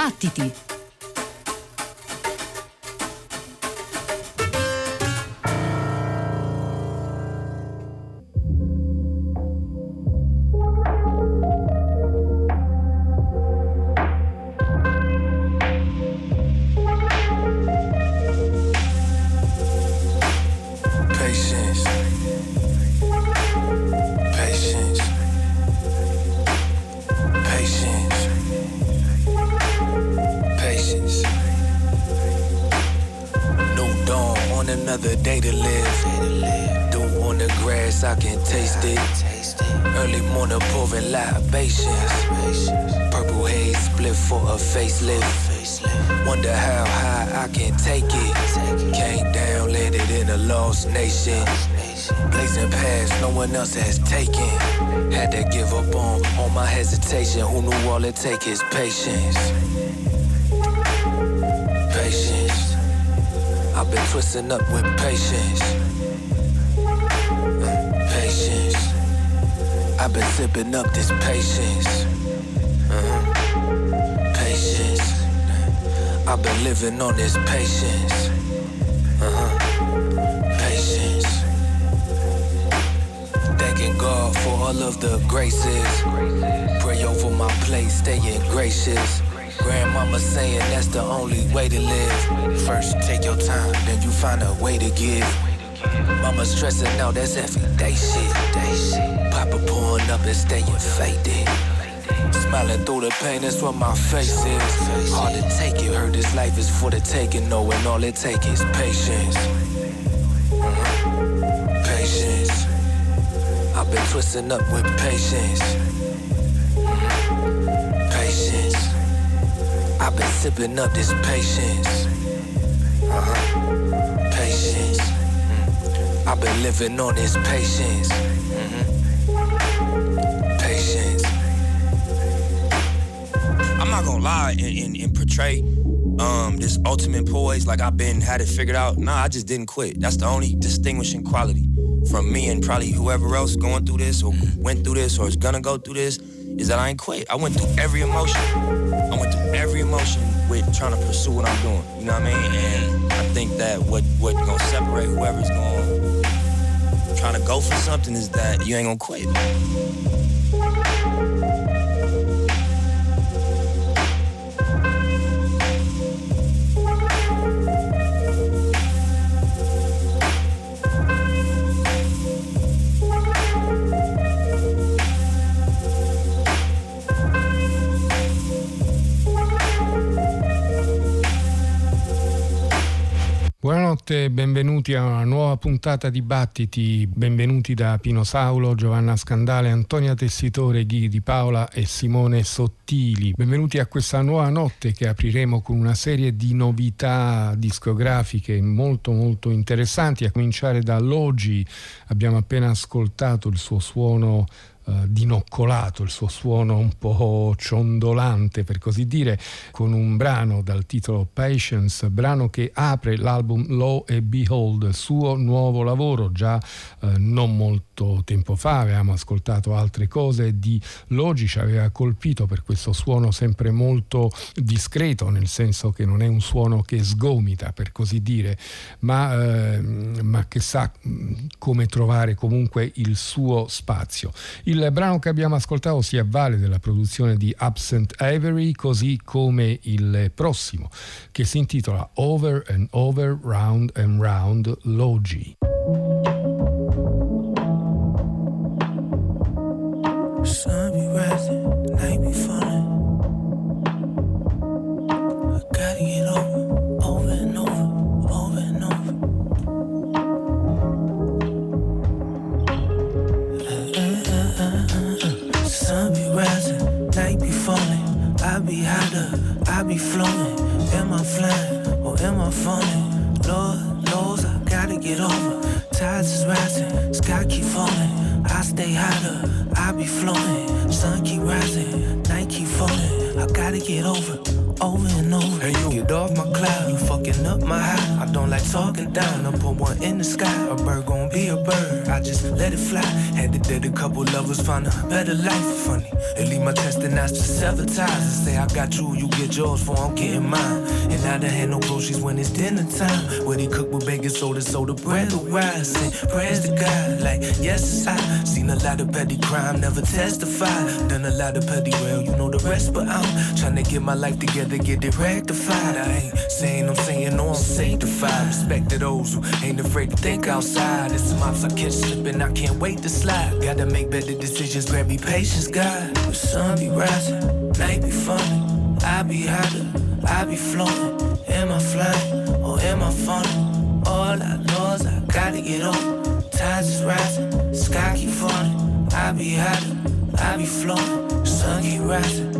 Battiti! Take is patience? Patience. I've been twisting up with patience. Patience. I've been sipping up this patience. Uh-huh. Patience. I've been living on this patience. All of the graces. Pray over my plate, staying gracious. Grandmama saying that's the only way to live. First, take your time, then you find a way to give. Mama stressing out, that's everyday shit. Papa pouring up and staying faded. Smiling through the pain, that's what my face is. Hard to take it, heard this life is for the taking, knowing all it takes is patience. Been twisting up with patience. Patience. I've been sipping up this patience. Uh-huh. Patience. Mm. I've been living on this patience. Mhm. Patience. I'm not gonna lie and, and, and portray um, this ultimate poise like I've been had it figured out. Nah, I just didn't quit. That's the only distinguishing quality from me and probably whoever else going through this or went through this or is gonna go through this is that I ain't quit. I went through every emotion. I went through every emotion with trying to pursue what I'm doing. You know what I mean? And I think that what what gonna separate whoever's going trying to go for something is that you ain't gonna quit. Buonanotte e benvenuti a una nuova puntata di Battiti. Benvenuti da Pino Saulo, Giovanna Scandale, Antonia Tessitore, Ghi di Paola e Simone Sottili. Benvenuti a questa nuova notte che apriremo con una serie di novità discografiche molto molto interessanti, a cominciare da Logi. Abbiamo appena ascoltato il suo suono eh, dinoccolato, il suo suono un po' ciondolante per così dire, con un brano dal titolo Patience, brano che apre l'album Lo e Behold, suo nuovo lavoro, già eh, non molto tempo fa avevamo ascoltato altre cose di Logi, ci aveva colpito per questo suono sempre molto discreto, nel senso che non è un suono che sgomita per così dire, ma, eh, ma che sa come trovare comunque il suo spazio. Il brano che abbiamo ascoltato si avvale della produzione di Absent Avery, così come il prossimo, che si intitola Over and Over, Round and Round Logi. Sun be rising, night be falling. I gotta get over, over and over, over and over. Sun be rising, night be falling. I be hotter, I be floating. Am I flying or am I falling? Lord knows I gotta get over. Tides is rising, sky keep falling. I stay hotter, I be floating. Sun keep rising, night keep falling. I gotta get over, over and over. Hey you, get off my cloud. You fucking up my high. I don't like talking down. I put one in the sky. A bird gon' be a bird. I I just let it fly. Had to dead a couple lovers, find a better life. Funny, and leave my testing eyes to sever ties and say I got you, you get yours, for I'm getting mine. And I done had no groceries when it's dinner time. Where they cook with baking soda, so the bread will rise. And prayers to God, like yes I seen a lot of petty crime, never testified. Done a lot of petty well, you know the rest, but I'm trying to get my life together, get it rectified. I ain't saying I'm saying no, I'm sanctified. Respect to those who ain't afraid to think outside. It's some ops I catch slipping, I can't wait to slide. Gotta make better decisions, grab me patience, God. The sun be rising, night be falling. I be higher, I be floating. Am I flying or am I falling? All I know is I gotta get on. Tides is rising, sky keep falling. I be higher, I be floating. Sun keep rising,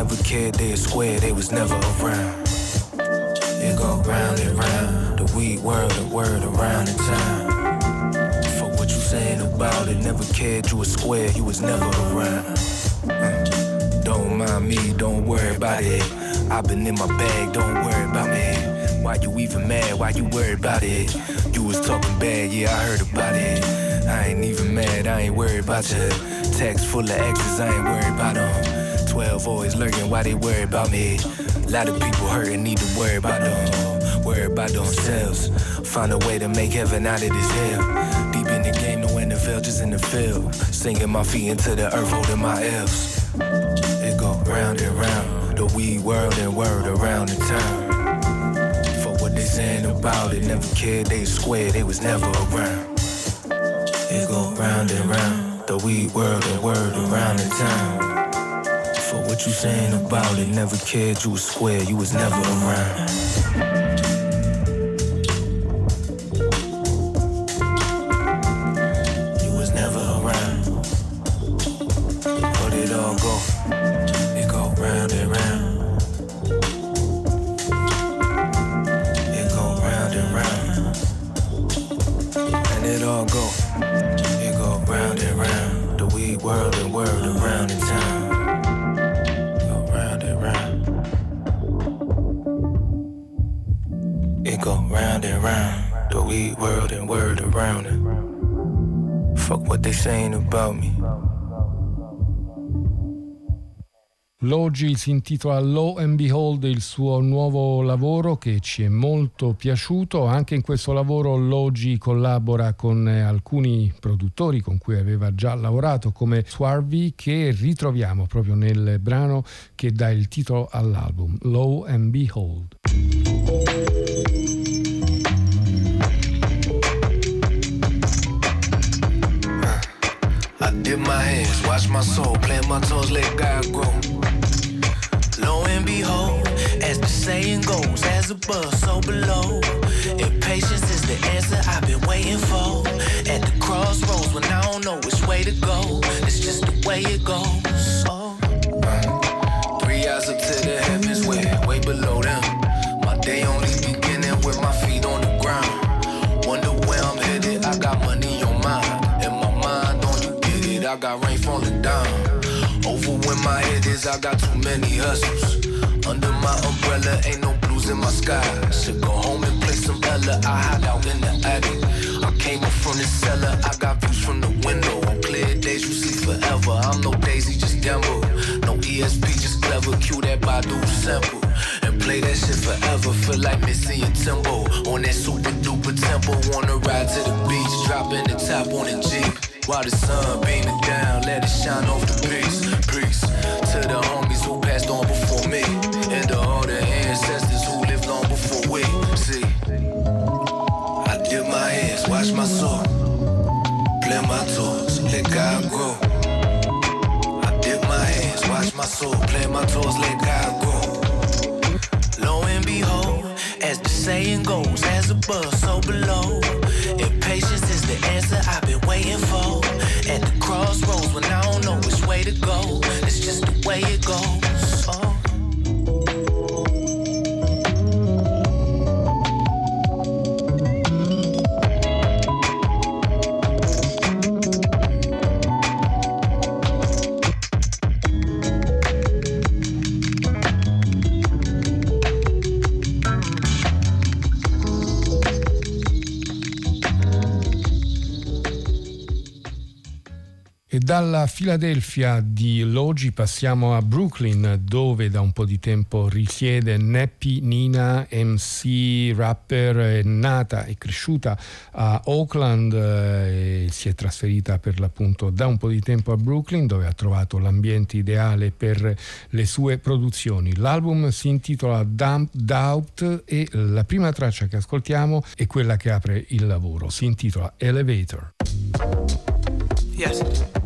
never cared, they square, they was never around. It go round and round, the weed world the word around in town. For what you saying about it, never cared, you was square, you was never around. Uh, don't mind me, don't worry about it. I've been in my bag, don't worry about me. Why you even mad? Why you worried about it? You was talking bad, yeah, I heard about it. I ain't even mad, I ain't worried about you. Text full of exes, I ain't worried about them. 12 always lurking, why they worry about me? A lot of people hurting, need to worry about them. Worry about themselves. Find a way to make heaven out of this hell. Deep in the game, no NFL, just in the field. Sinking my feet into the earth, holding my L's. It go round and round, the weed world and word around the town. For what they saying about it, never cared, they square, they was never around. It go round and round, the weed world and word around the town. What you saying about it, never cared, you was square, you was never around. L'oggi si intitola Lo and Behold, il suo nuovo lavoro che ci è molto piaciuto. Anche in questo lavoro Logi collabora con alcuni produttori con cui aveva già lavorato, come Swarvy, che ritroviamo proprio nel brano che dà il titolo all'album, Lo and Behold. Dip my hands, wash my soul, plant my toes, let God grow. And behold, as the saying goes, as above, so below. Impatience is the answer I've been waiting for. At the crossroads when I don't know which way to go, it's just the way it goes. Oh. Three eyes up to the heavens, way, way below them. My day only beginning with my feet on the ground. Wonder where I'm headed, I got money on mine. In my mind, don't you get it, I got rain falling down. Over when my head is, I got too many hustles. Under my umbrella, ain't no blues in my sky. Should go home and play some Ella. I hide out in the attic. I came up from the cellar, I got views from the window. On clear days, you see forever. I'm no Daisy, just Denver. No ESP, just clever. Cue that Badu sample. And play that shit forever. Feel like missing your tempo. On that super duper tempo. Wanna ride to the beach, dropping the top on the Jeep. While the sun beaming down, let it shine off the peace. Peace to the homies who passed on before me, and all the ancestors who lived long before we. See, I dip my hands, wash my soul, play my toes, let God grow. I dip my hands, wash my soul, play my toes, let God grow. Lo and behold, as the saying goes, as above, so below. Impatience is the E dalla Filadelfia di Logi passiamo a Brooklyn, dove da un po' di tempo risiede Neppy Nina, MC, rapper, è nata e cresciuta a Oakland eh, e si è trasferita per l'appunto da un po' di tempo a Brooklyn, dove ha trovato l'ambiente ideale per le sue produzioni. L'album si intitola Dump Doubt e la prima traccia che ascoltiamo è quella che apre il lavoro, si intitola Elevator. Yes.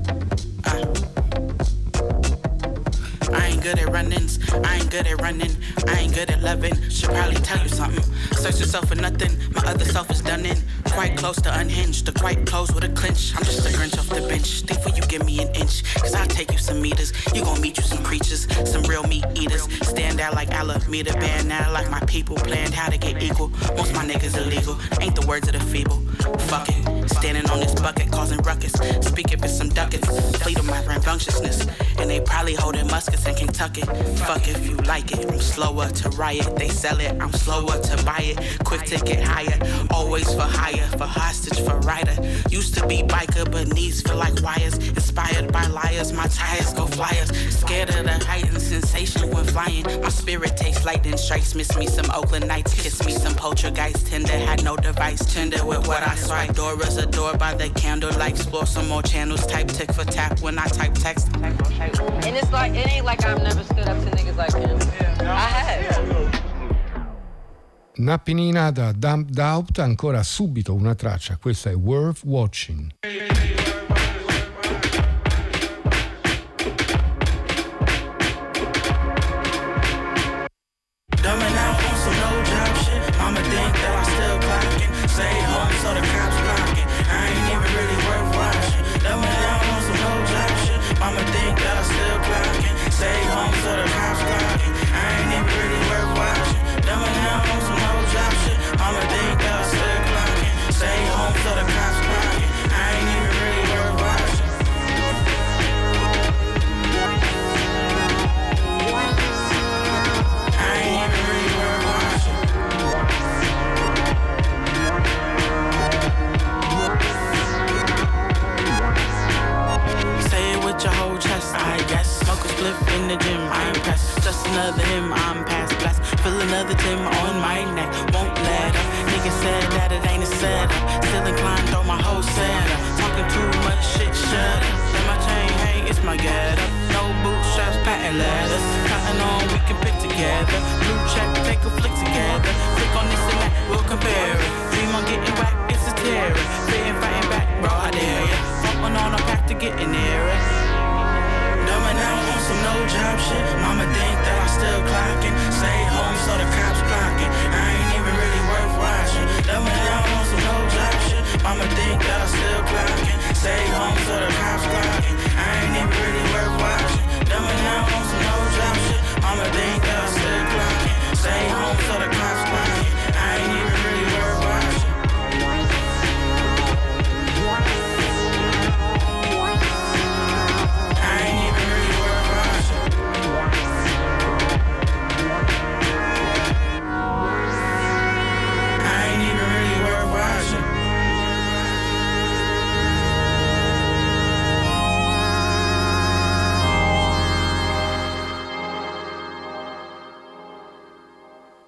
Good at run-ins. I ain't good at running. I ain't good at loving. Should probably tell you something. Search yourself for nothing. My other self is done in. Quite close to unhinged. The quite close with a clinch. I'm just a grinch off the bench. Think for you give me an inch. Cause I'll take you some meters. You gon' meet you some creatures. Some real meat eaters. Stand out like Alameda band now like my people. Planned how to get equal. Most my niggas illegal. Ain't the words of the feeble. Fuck it. Standing on this bucket causing ruckus. Speaking for some ducats. Fleet of my rambunctiousness. And they probably holding muskets in Kentucky. Fuck if you like it. I'm slower to riot. They sell it. I'm slower to buy it. Quick to get higher. Always for hire. For hostage for rider. Used to be biker, but knees feel like wires. Inspired by liars. My tires go flyers. Scared of the heightened sensation when flying. My spirit takes lightning strikes. Miss me some Oakland nights. Kiss me some poltergeist. Tender had no device. Tender with what I swipe. Dora's adored by the candlelight. Explore some more channels. Type tick for tap when I type text. And it's like it ain't like I've never stood up to niggas like him. I have. Nappinina da Dump Doubt, ancora subito una traccia, questa è Worth Watching. In the gym, I'm pressed. Just another him, I'm past blessed. Feel another Tim on my neck, won't let up. Nigga said that it ain't a setup. Still inclined, on my whole setup. Talking too much shit, shut up. Let my chain hang, it's my get up. No bootstraps, patent letters. Cotton on, we can pick together. Blue check, take a flick together. Click on this and that, we'll compare it. Dream on getting whack, it's a terror. Fitting, fighting back, bro, I dare ya. Falling on a pack to get in. No job shit. Mama think that I still clocking. Stay home so the cops clocking. I ain't even really worth watching. Dumbing out on some no job shit. Mama think that I still clocking. Stay home so the cops clocking. I ain't even really worth watching. Dumbing out on some no job shit. Mama think that I still clocking. Stay home so the cops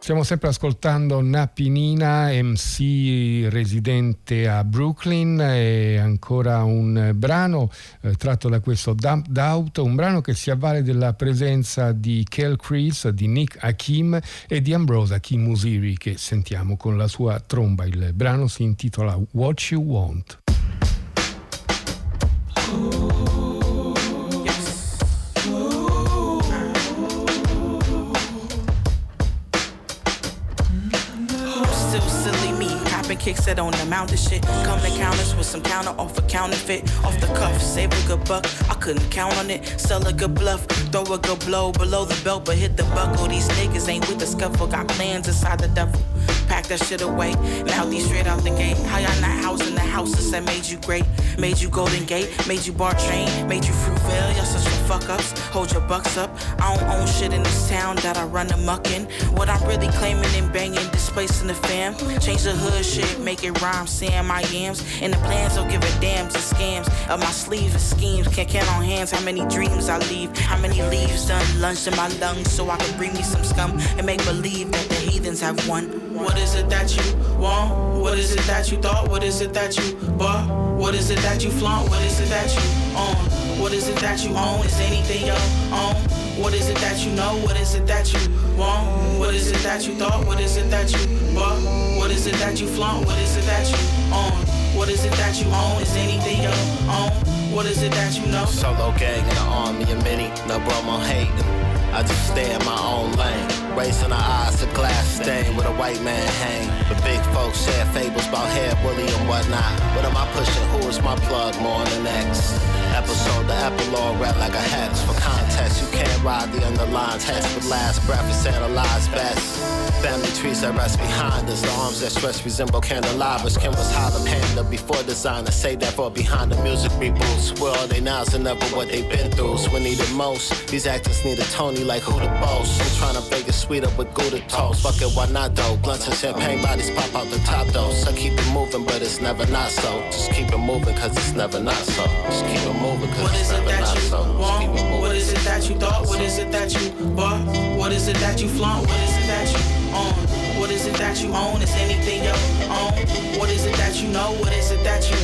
Stiamo sempre ascoltando Napinina, MC residente a Brooklyn e ancora un brano eh, tratto da questo Dump Doubt, un brano che si avvale della presenza di Kel Chris, di Nick Hakim e di Ambrosa Kim Musiri che sentiamo con la sua tromba. Il brano si intitola What You Want. Kicks it on the mountain shit. Come to counters with some counter off a counterfeit. Off the cuff, save a good buck. I couldn't count on it. Sell a good bluff, throw a good blow below the belt, but hit the buckle. These niggas ain't with the scuffle. Got plans inside the devil. Pack that shit away. Now these straight out the gate. How y'all not housing the houses that made you great? Made you Golden Gate, made you Bar Train, made you Fruitvale. Y'all such fuck ups. Hold your bucks up. I don't own shit in this town that I run amok in. What I'm really claiming and banging, displacing the fam. Change the hood shit, make it rhyme, saying my yams. And the plans don't give a damn to scams. Up my sleeve is schemes. Can't count on hands how many dreams I leave. How many leaves done lunged in my lungs so I can bring me some scum and make believe that the heathens have won. What is it that you want? What is it that you thought? What is it that you bought? What is it that you flaunt? What is it that you own? What is it that you own? Is anything your own? What is it that you know? What is it that you want? What is it that you thought? What is it that you bought? What is it that you flaunt? What is it that you own? What is it that you own? Is anything your own? What is it that you know? Solo gang in the army of many, no bromo hating. I just stay in my own lane. Racing our eyes to glass stain with a white man hang. The big folks share fables about hair, woolly and whatnot. What am I pushing? Who is my plug more than next? Episode, the epilogue read like a hex. For context, you can't ride the underlines. Heads with last breath is analyzed best. Family trees that rest behind us. The arms that stretch resemble candelabras. Kim was Harlem Panda before designer. Say that for behind the music reboots. Are they now? It's never what they've been through. So we need it most. These actors need a Tony like who the boss. I'm trying to bake it sweeter with Gouda toast. Fuck it, why not though? Blunts and champagne bodies pop out the top though. So keep it moving, but it's never not so. Just keep it moving, cause it's never not so. Just keep it moving, cause it's never not so. What is it that you want? What is it that you thought? What is it that you bought? What is it that you flaunt? What is it that you own? What is it that you own? Is anything your own? What is it that you know? What is it that you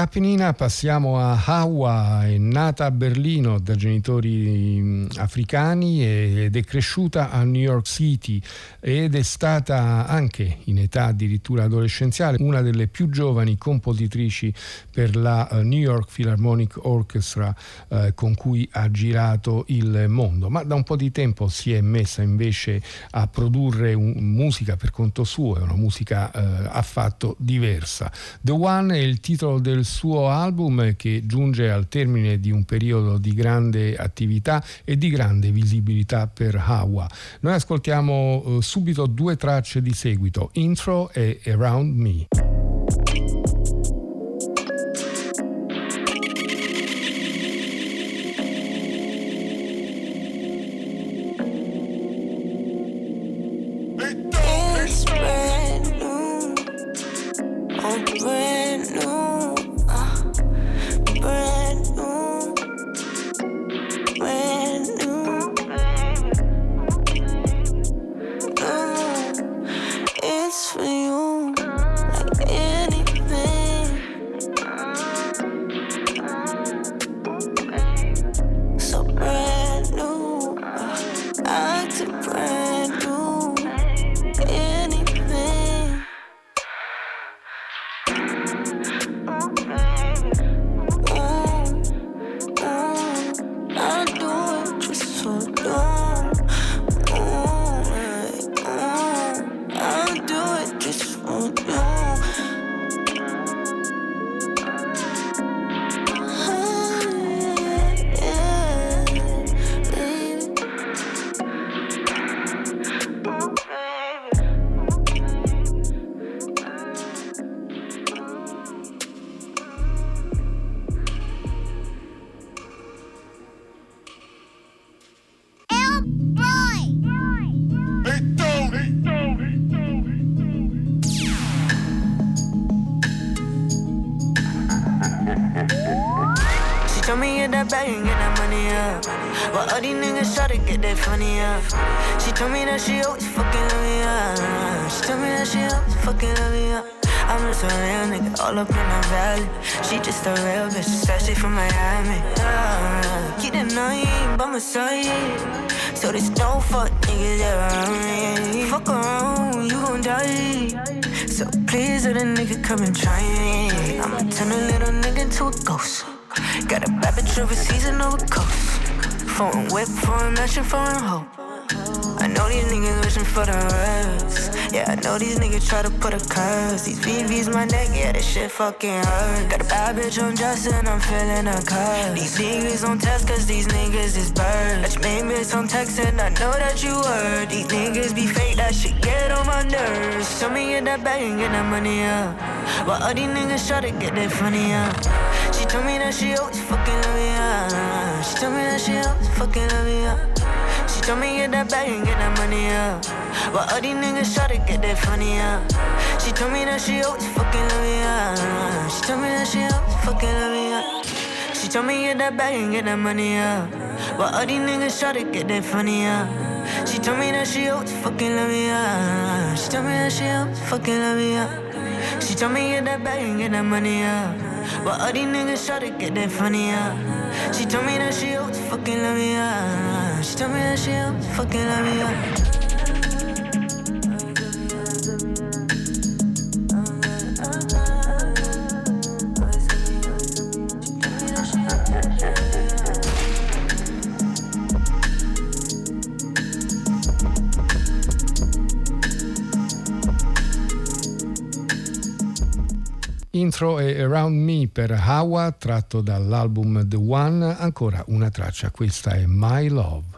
Napinina passiamo a Hawa, è nata a Berlino da genitori mm, africani ed è cresciuta a New York City ed è stata anche in età addirittura adolescenziale una delle più giovani compositrici per la uh, New York Philharmonic Orchestra uh, con cui ha girato il mondo, ma da un po' di tempo si è messa invece a produrre un, musica per conto suo, è una musica uh, affatto diversa. The One è il titolo del suo album che giunge al termine di un periodo di grande attività e di grande visibilità per Hawa. Noi ascoltiamo eh, subito due tracce di seguito, Intro e Around Me. Come and try. I'ma turn a little nigga into a ghost. Got a bad bitch overseas and over coast. Foreign whip, foreign mansion, foreign hoe. I know these niggas wishing for the rest. Yeah, I know these niggas try to put a curse. These VVs my neck, yeah, this shit fucking hurt. Got a bad bitch on Justin, I'm feeling a curse. These niggas on test, cause these niggas is birds. Got your main bitch on text, and I know that you heard. These niggas be fake, that shit get on my nerves. Show me get that bag and get that money up. While all these niggas try to get that funny up. She told me that she always fucking love me up. She told me that she always fucking love me up. She told me get that bag and get that money up. While all these niggas try to get that funny up. She told me that she always fucking love me up. She told me that she always fucking love me up. She told me get that bag and get that money up. While all these niggas try to get that funny up. She told me that she always fucking love me up. She told me that she always fucking love me up. She told me get that bag and get that money up. While all these niggas try to get that funny up. She told me that she always fucking love me up. She told me that she always fucking love me up. Intro e Around Me per Hawa, tratto dall'album The One, ancora una traccia, questa è My Love.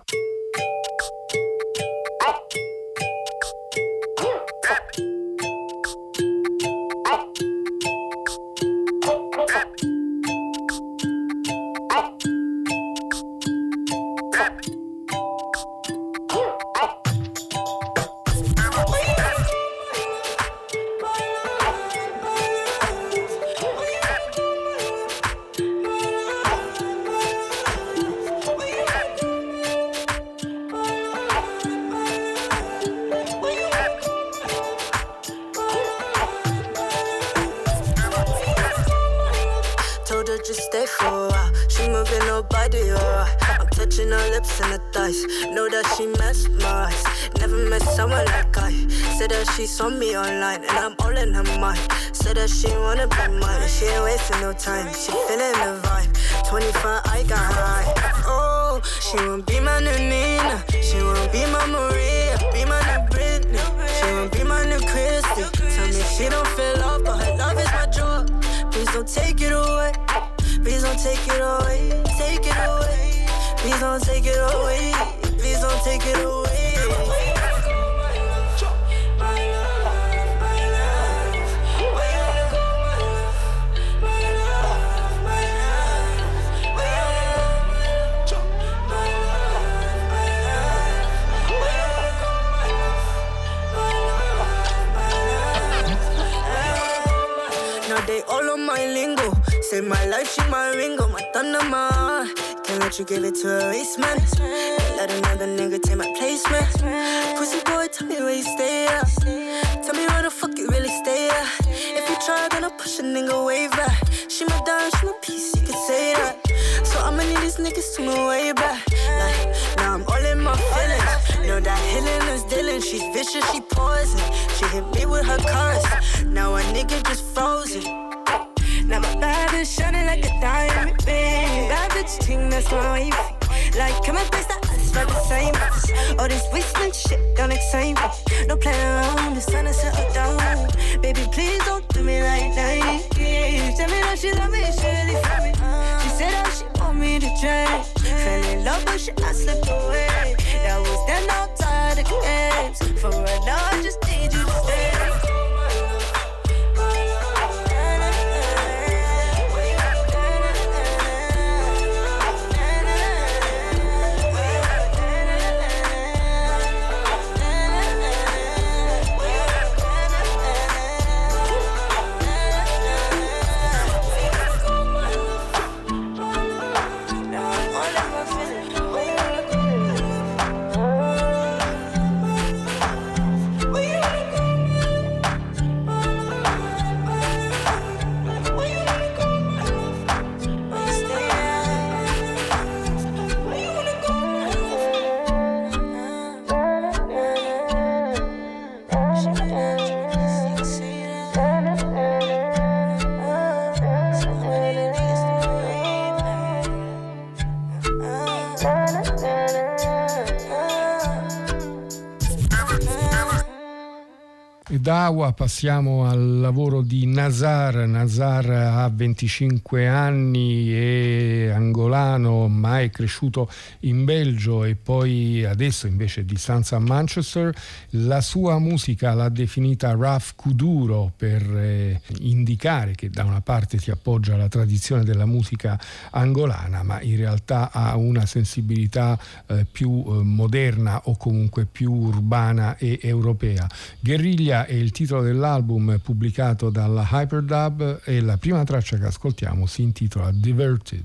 Dawa passiamo al lavoro di Nazar. Nazar ha 25 anni, è angolano, ma è cresciuto in Belgio e poi adesso invece di stanza a Manchester. La sua musica l'ha definita Raf Kuduro per eh, indicare che da una parte si appoggia alla tradizione della musica angolana, ma in realtà ha una sensibilità eh, più eh, moderna o comunque più urbana e europea. Guerriglia è il titolo dell'album pubblicato dalla Hyperdub e la prima traccia che ascoltiamo si intitola Diverted.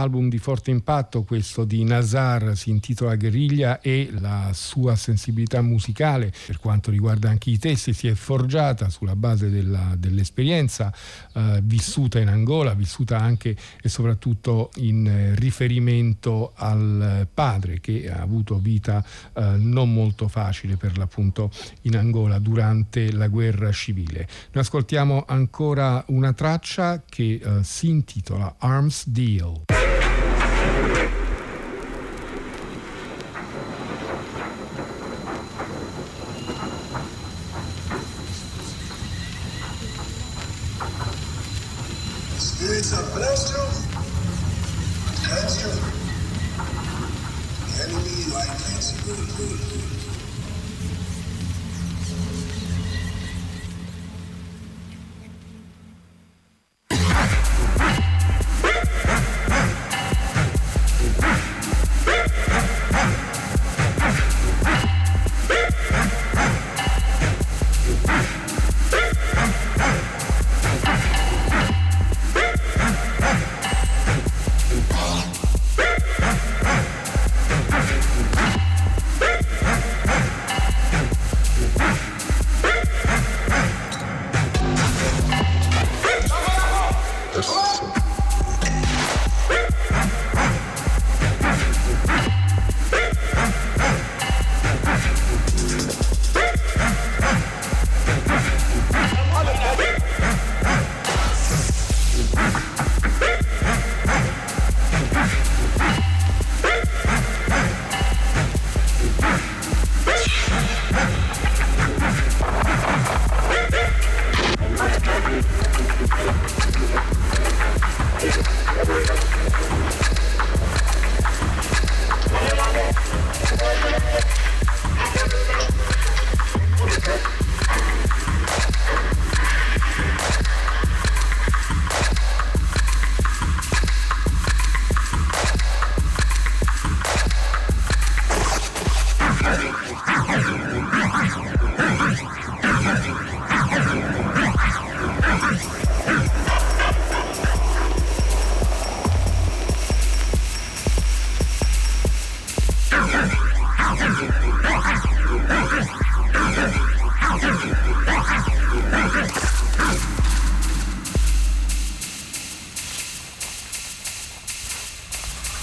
Album di forte impatto, questo di Nazar, si intitola Guerriglia e la sua sensibilità musicale per quanto riguarda anche i testi si è forgiata sulla base della, dell'esperienza eh, vissuta in Angola, vissuta anche e soprattutto in riferimento al padre che ha avuto vita eh, non molto facile per l'appunto in Angola durante la guerra civile. Noi ascoltiamo ancora una traccia che eh, si intitola Arms Deal. Blessed you, cleansed you. The enemy likes it.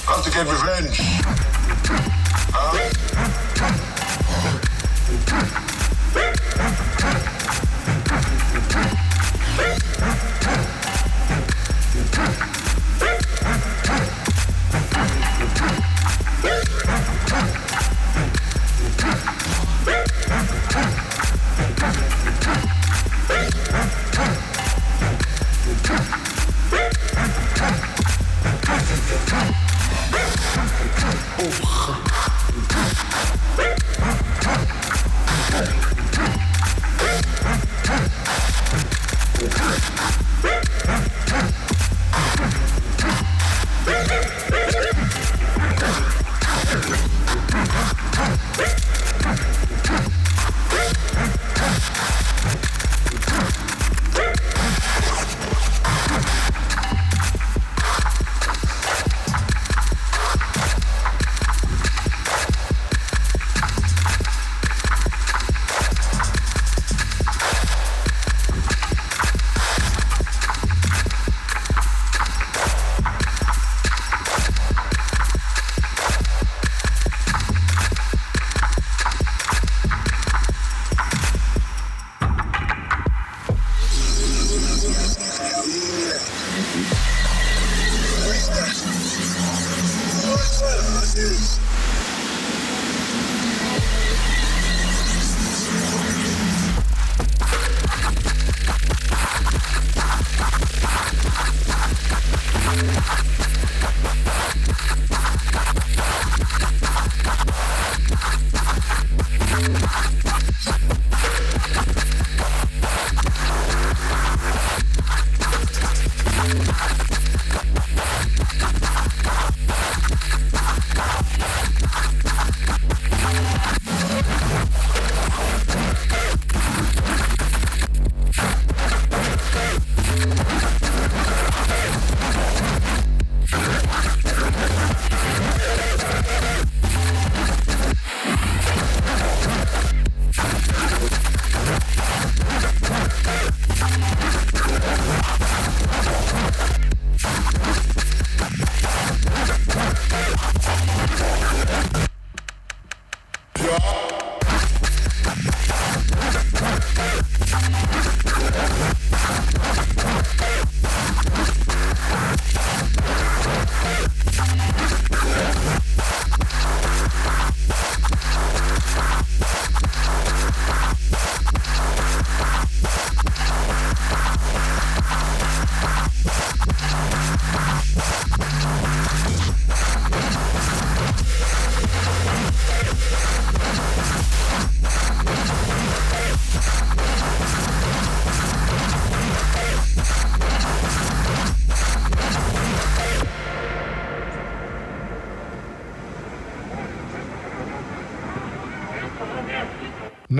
have to get revenge. Huh?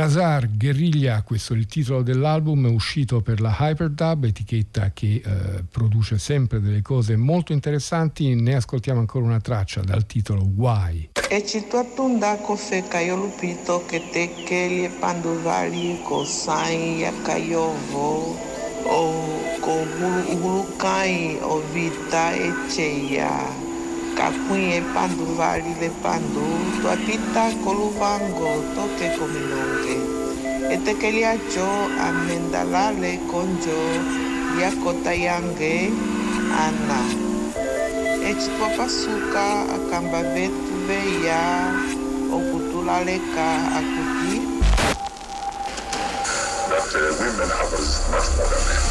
Nazar Guerriglia, questo è il titolo dell'album, è uscito per la Hyperdub, etichetta che eh, produce sempre delle cose molto interessanti. Ne ascoltiamo ancora una traccia dal titolo Why. E citwatunda kofeka yolupito ketekeli panduvali kosai yakayovo o ko hulukai o vita echeia kapunye pandu vali le pandu tuapita koluvango toke kominonge. Etekeliacho amendalale konjo yakota yange ana. Ecituapasuka akamba vetu veya okutulaleka akuti. That uh, women have much more than men.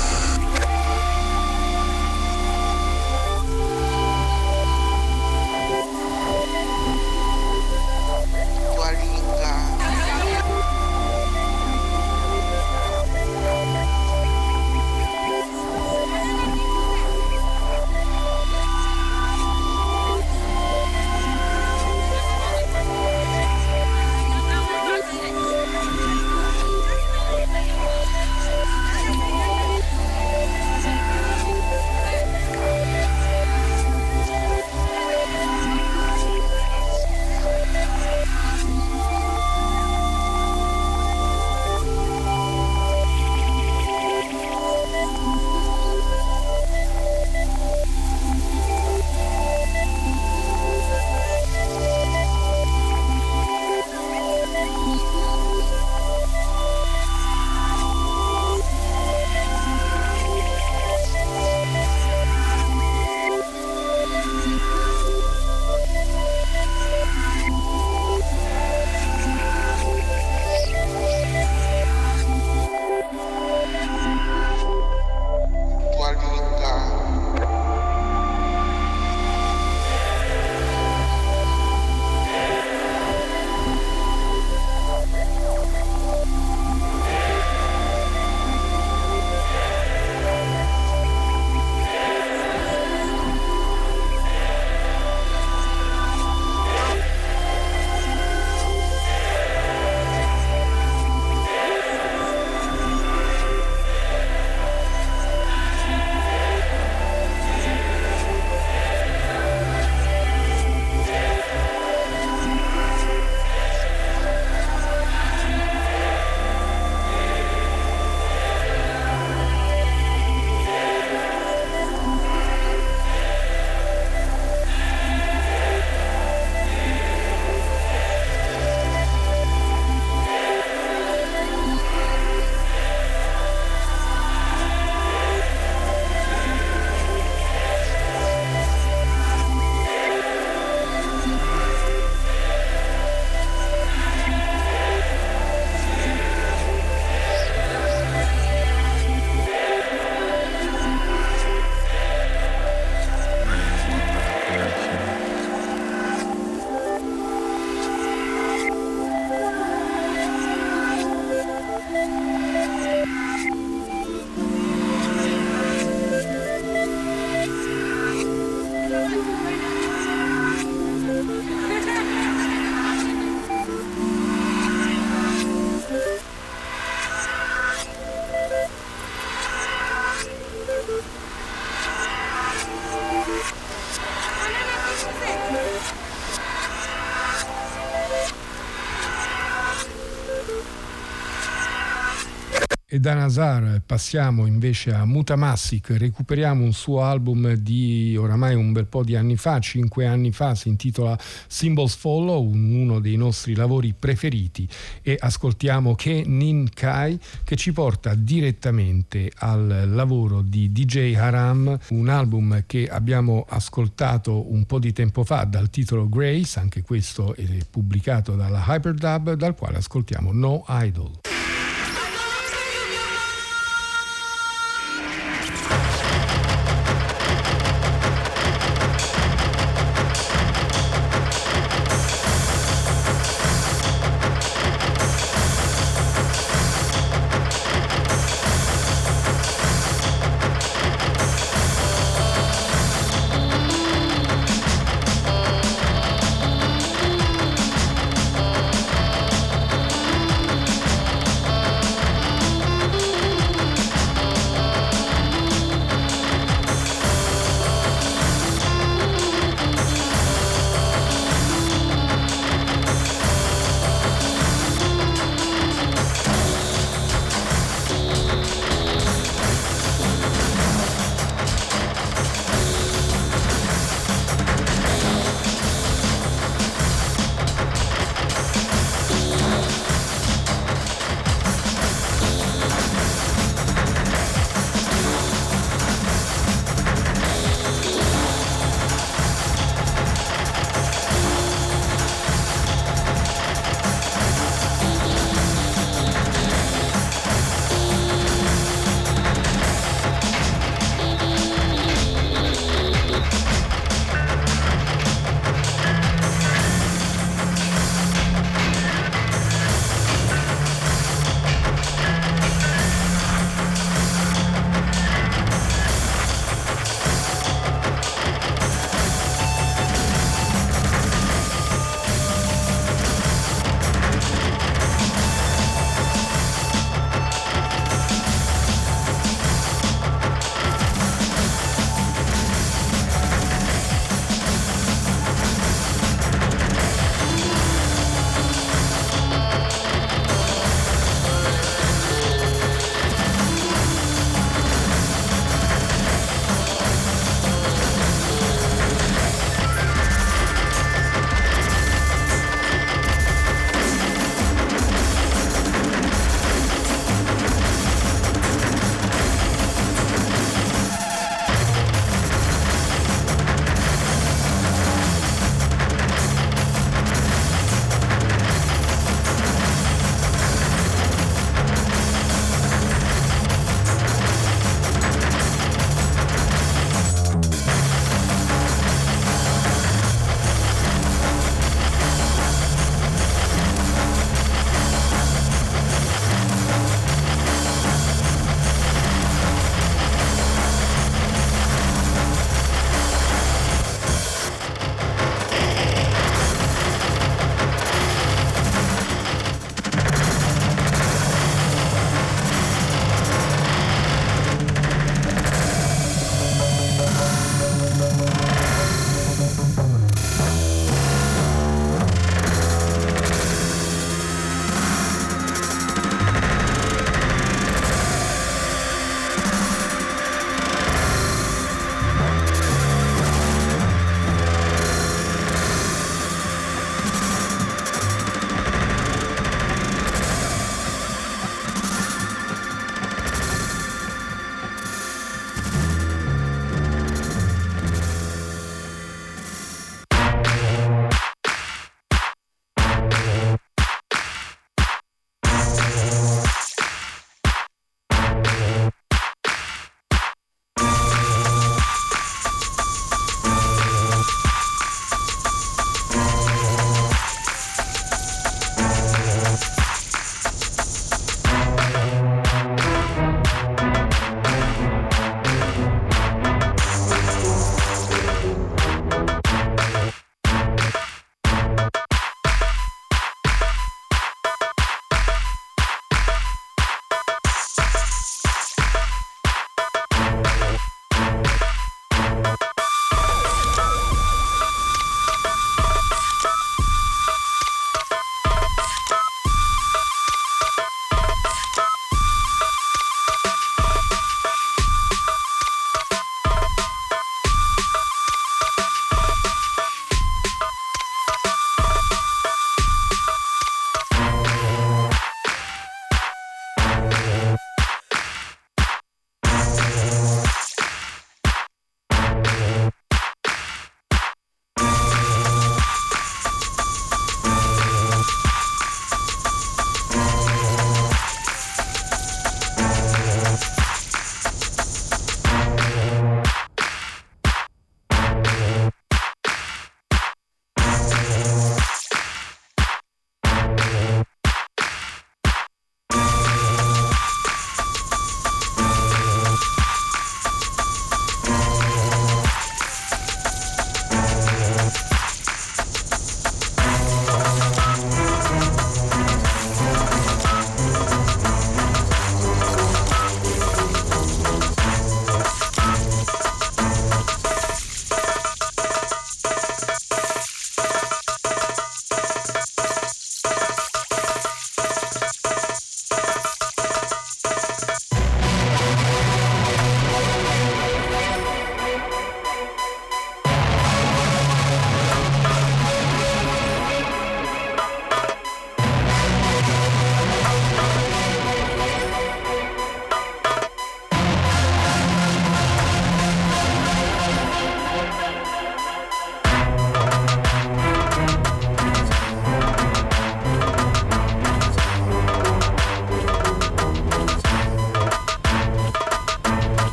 E da Nazar passiamo invece a Mutamassic, recuperiamo un suo album di oramai un bel po' di anni fa, cinque anni fa, si intitola Symbols Follow, uno dei nostri lavori preferiti e ascoltiamo Ke Nin Kai che ci porta direttamente al lavoro di DJ Haram, un album che abbiamo ascoltato un po' di tempo fa dal titolo Grace, anche questo è pubblicato dalla Hyperdub, dal quale ascoltiamo No Idol.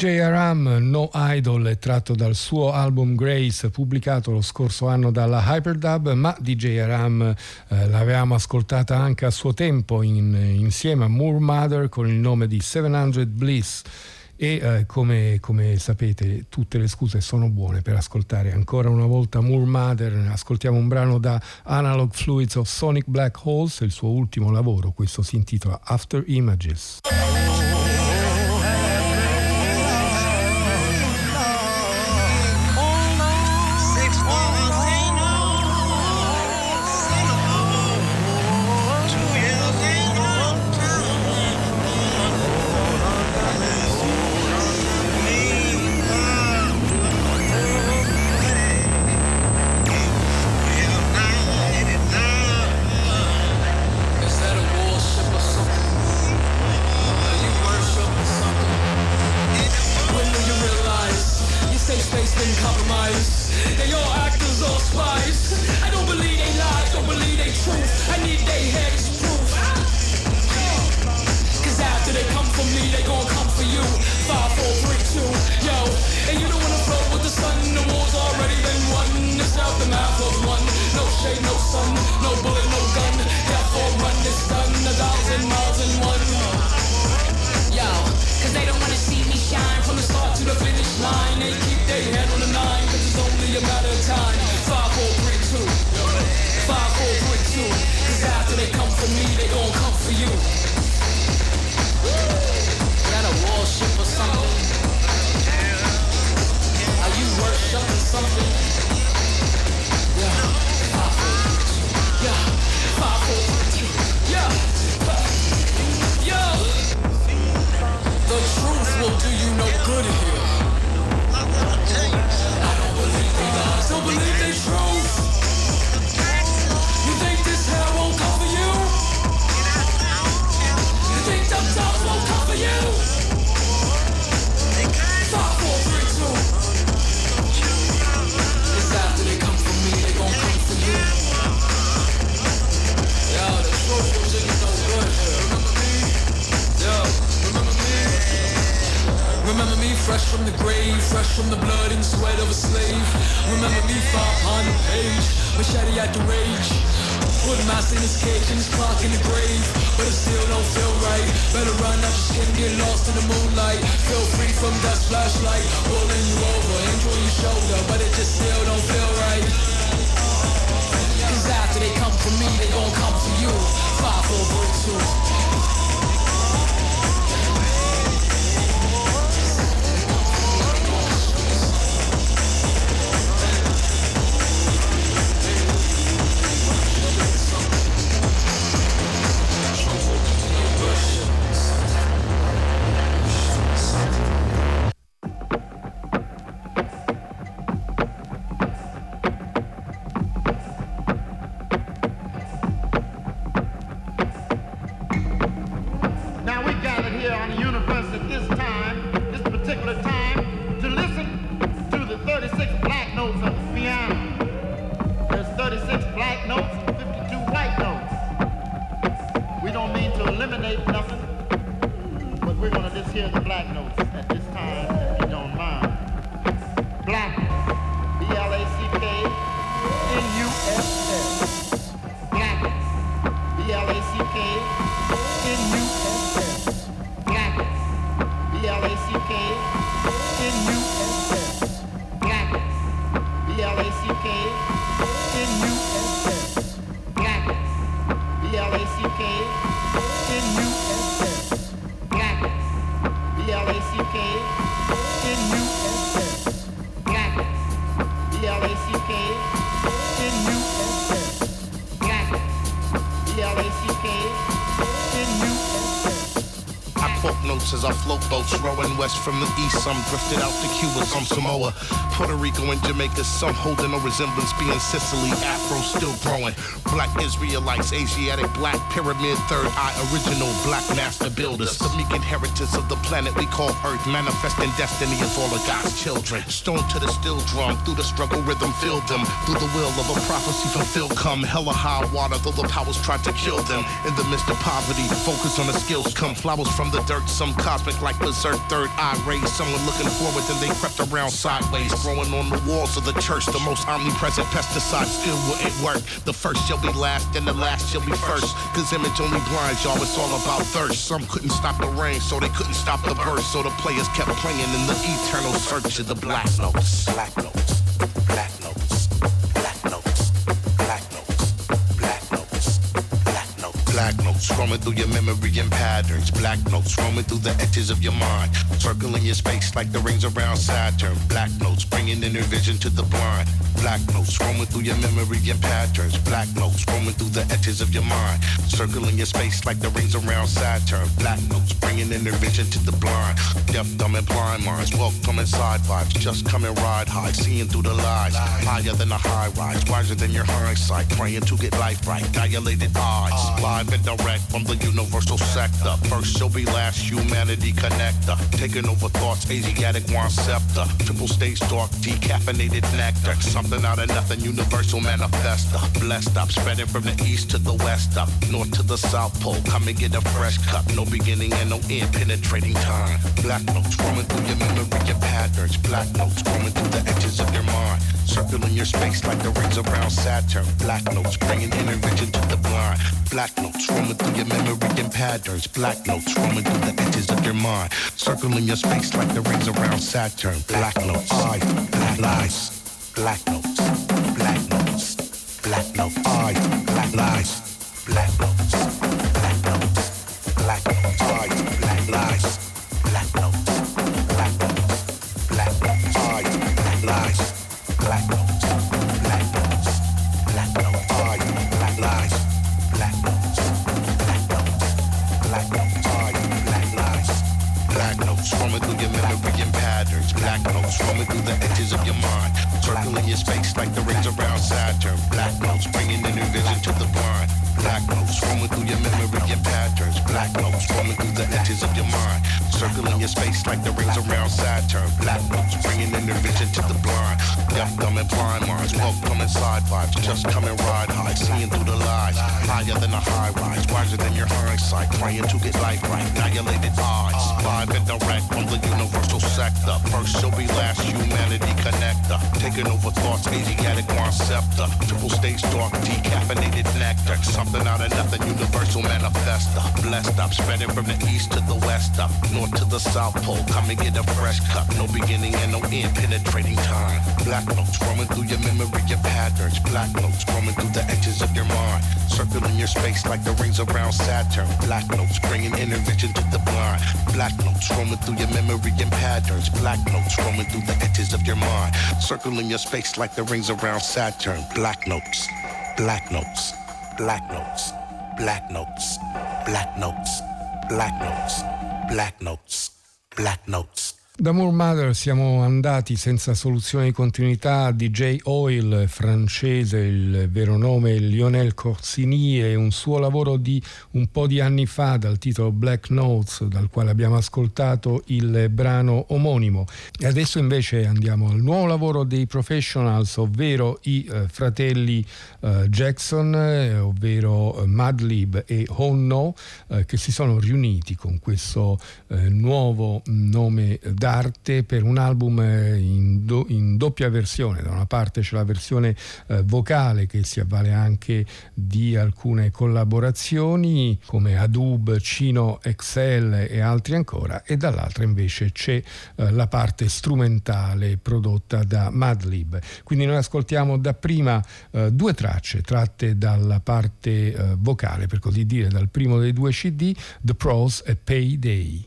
DJ Aram No Idol è tratto dal suo album Grace pubblicato lo scorso anno dalla Hyperdub, ma DJ Aram eh, l'avevamo ascoltata anche a suo tempo in, insieme a Moore Mother con il nome di 700 Bliss. E eh, come, come, sapete tutte le scuse sono buone per ascoltare ancora una volta Moore Mother. Ascoltiamo un brano da Analog Fluids of Sonic Black Holes il suo ultimo lavoro questo si intitola After Images from the east, some drifted out to Cuba, some Samoa, Puerto Rico, and Jamaica. Some holding no resemblance, being Sicily, Afro still growing. Black Israelites, Asiatic, Black Pyramid, Third Eye, original Black Master Builders. The meek inheritance of the planet we call Earth, manifesting destiny of all of God's children. Stone to the still drum, through the struggle rhythm, filled them. Through the will of a prophecy fulfilled, come hella high water, though the powers tried to kill them. In the midst of poverty, focus on the skills come. Flowers from the dirt, some cosmic like berserk third eye rays. Someone looking forward, then they crept around sideways. Growing on the walls of the church, the most omnipresent pesticide still wouldn't work. The first shall be last, and the last shall be first. Cause image only blinds y'all, it's all about thirst. Some couldn't stop the rain, so they couldn't stop the burst. So the players kept playing in the eternal search of the black notes. Black notes. Black notes. Roaming through your memory and patterns. Black notes roaming through the edges of your mind. Circling your space like the rings around Saturn. Black notes bringing inner vision to the blind. Black notes roaming through your memory and patterns. Black notes roaming through the edges of your mind. Circling your space like the rings around Saturn. Black notes bringing inner vision to the blind. Deaf, dumb, and blind minds. Welcome inside vibes. Just come and ride high. Seeing through the lies. Higher than a high rise. Wiser than your hindsight. Praying to get life right. Dilated eyes. Live direct from the universal sector. First shall be last. Humanity connector. Taking over thoughts. Asiatic one scepter. Triple stage dark. Decaffeinated nectar. Something out of nothing. Universal manifester. Blessed up. Spreading from the east to the west up. North to the south pole. Come and get a fresh cup. No beginning and no end. Penetrating time. Black notes roaming through your memory your patterns. Black notes roaming through the edges of your mind. Circling your space like the rings around Saturn. Black notes bringing inner vision to the blind. Black notes roaming through your memory and patterns. Black notes roaming through the edges of your mind. Circling your space like the rings around Saturn. Black notes. I, black lies. Black notes. Black notes. Black notes. I, black lies. Black notes. And patterns. Black notes roaming through the edges of your mind. Circling your space like the rings around Saturn. Black notes bringing inner vision to the blind. Black notes roaming through your memory and patterns. Black notes roaming through the edges of your mind. Circling your space like the rings around Saturn. Black notes bringing inner vision to the blind. Deaf, dumb, and blind minds. Welcome inside vibes. Just come and ride high. Seeing through the lies. Higher than a high rise. Wiser than your hindsight. Praying to get life right. Dilated eyes. Live and direct from the universal sector. First shall be last. Humanity connector. Taking over thoughts. Asiatic scepter. Triple stage dark. Decaffeinated nectar. Something out of nothing. Universal manifester. Blessed up. Spreading from the east to the west up. North to the south pole. Come and get a fresh cup. No beginning and no end. Penetrating time. Black notes roaming through your memory and patterns. Black notes roaming through the edges of your mind. Circling your space like the rings around Saturn. Black notes bringing intervention to the blind. Black notes roaming through your memory and patterns. Black notes roaming through the edges of your mind circling your space like the rings around Saturn. Black notes, black notes, black notes, black notes, black notes, black notes, black notes, black notes. Da Moore Mother siamo andati senza soluzione di continuità a DJ Oil francese, il vero nome Lionel Corsini e un suo lavoro di un po' di anni fa dal titolo Black Notes dal quale abbiamo ascoltato il brano omonimo. E adesso invece andiamo al nuovo lavoro dei Professionals, ovvero i eh, fratelli eh, Jackson, eh, ovvero Madlib e Honno che si sono riuniti con questo nuovo nome da d'arte per un album in, do, in, doppia versione. Da una parte c'è la versione eh, vocale che si avvale anche di alcune collaborazioni come Adobe, Cino Excel e altri ancora e dall'altra invece c'è eh, la parte strumentale prodotta da Madlib. Quindi noi ascoltiamo dapprima eh, due tracce tratte dalla parte eh, vocale, per così dire, dal primo dei due CD, The Pros e Payday.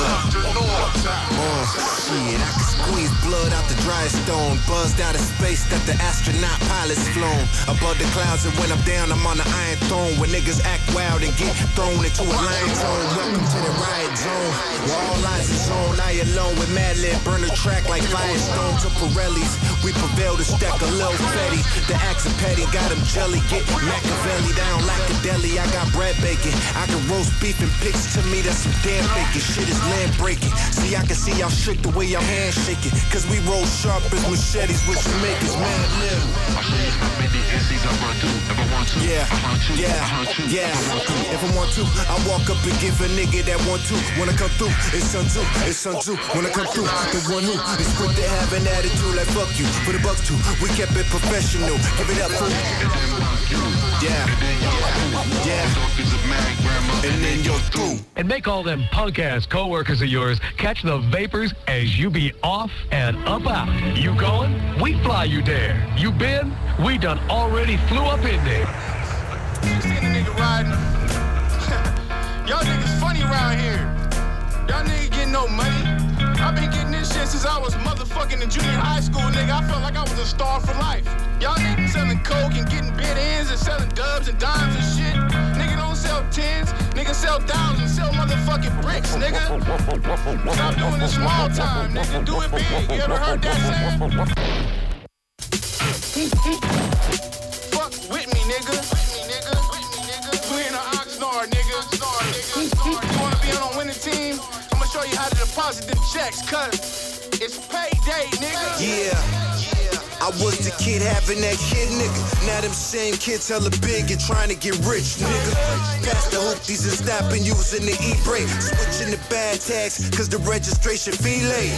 Uh, shit, I can squeeze blood out the dry stone. Buzzed out of space that the astronaut pilots flown. Above the clouds, and when I'm down, I'm on the iron throne. When niggas act wild and get thrown into a lion zone. Welcome to the riot zone. Where all lines is zone. I alone with Madlib. Burn the track like Firestone to Pirellis. We prevail to stack a little fatty. The axe of petty got him jelly. Get Machiavelli down like a deli. I got bread bacon. I can roast beef and pigs to me. That's some damn bacon. Shit is land breaking. See, I can see y'all shook the way y'all hands shaking. Cause we roll sharp as machetes, which make us mad live. Yeah, yeah, yeah. If I want to, I walk up and give a nigga that want to. When I come through, it's it's Sun Tzu. When I come through, the one who is quick to have an attitude like fuck you. For the too, we kept it professional. Give it up, fool. Yeah, yeah. And then you're through. And make all them punk ass coworkers of yours catch the vapors as you be off and up out. You going? We fly you there. You been? We done already flew up in there. Y'all niggas funny around here. Y'all niggas getting no money. I've been getting this shit since I was motherfucking in junior high school, nigga. I felt like I was a star for life. Y'all niggas selling coke and getting bid ends and selling dubs and dimes and shit. Sell tens, nigga sell thousands, sell motherfucking bricks, nigga. Stop doing the small time, nigga. Do it big. You ever heard that saying? Fuck with me, nigga. We in Oxnard, nigga. You wanna be on a winning team? I'ma show you how to deposit them checks, cause it's payday, nigga. Yeah. yeah. I was the kid having that kid, nigga. Now them same kids hella big and trying to get rich, nigga. Pass the hoopties and stopping using the e-brake. Switching the bad tags, cause the registration fee late.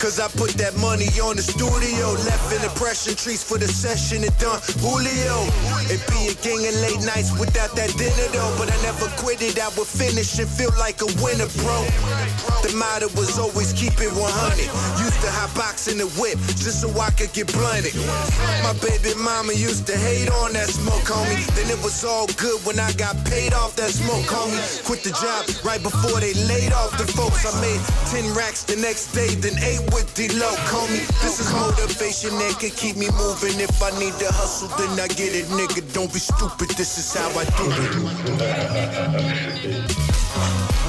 Cause I put that money on the studio. Left an impression trees for the session and done Julio. It be a gang of late nights without that dinner though. But I never quit it. I would finish and feel like a winner, bro. The motto was always keep it 100. Used to hot box in the whip just so I could get blunted. My baby mama used to hate on that smoke, homie. Then it was all good when I got paid off that smoke, homie. Quit the job right before they laid off the folks. I made 10 racks the next day, then ate with D-Lo, homie. This is motivation that can keep me moving. If I need to hustle, then I get it, nigga. Don't be stupid, this is how I do it.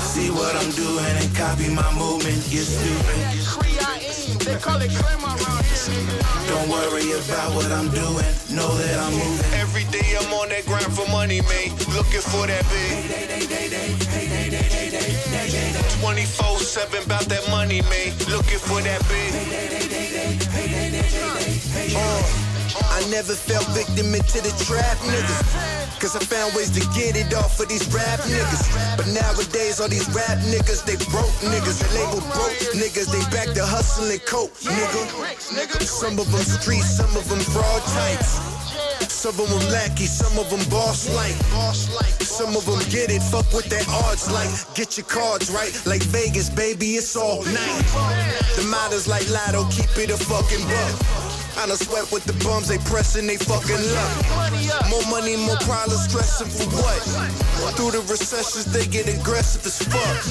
See what I'm doing and copy my movement, you stupid. They call it crema around here, nigga. Don't worry about what I'm doing, know that I'm moving. Every day I'm on that grind for money, man. Looking for that big. 24-7 about that money, man. Looking for that big. Uh, I never fell victim into the trap, niggas. Cause I found ways to get it off of these rap niggas. But nowadays, all these rap niggas, they broke niggas. They label broke niggas. They back to hustling coke, nigga. Some of them street, some of them fraud types. Some of them lackey, some of them boss like. Some of them get it, fuck with that odds like. Get your cards right, like Vegas, baby, it's all night. The models like Lotto, keep it a fucking buck. I done sweat with the bums, they pressing they fucking luck. More money, more problems, stressing for what? Through the recessions, they get aggressive as fuck.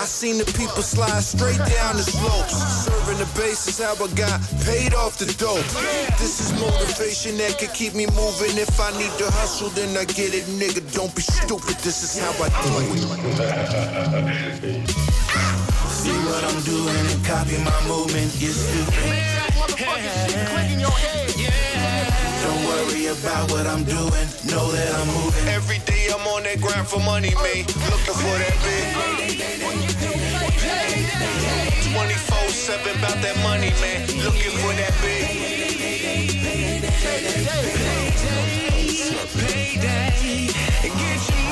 I seen the people slide straight down the slopes. Serving the base is how I got paid off the dope. This is motivation that can keep me moving. If I need to hustle, then I get it, nigga. Don't be stupid, this is how I do it. See what I'm doing and copy my movement, you stupid. Don't worry about what I'm doing, know that I'm moving. Every day I'm on that grind for money, man. Looking for that big. 24-7 about that money, man. Looking for that big. Payday, get your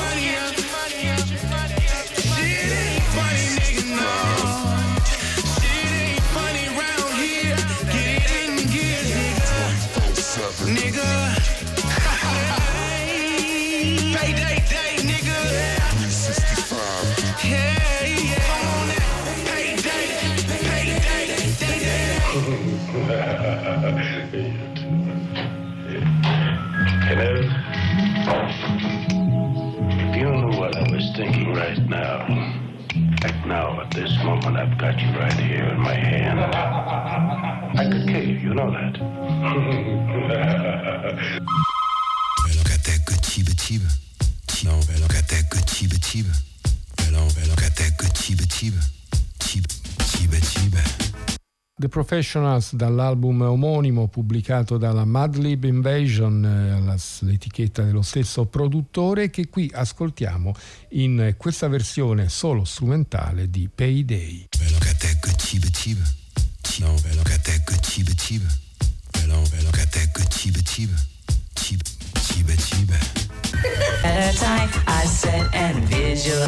nigga. Hey. Payday day, nigga. Yeah, yeah. Come on now. Payday, payday, Hello? If you knew what I was thinking right now, right now, at this moment, I've got you right here in my hand. even know that. Velo cateco ciba ciba. No, velo cateco ciba ciba. Velo velo cateco ciba ciba. Ciba ciba ciba. The Professionals dall'album omonimo pubblicato dalla Madlib Invasion, eh, l'etichetta dello stesso produttore, che qui ascoltiamo in questa versione solo strumentale di Payday. Bello che At a time I said and visual.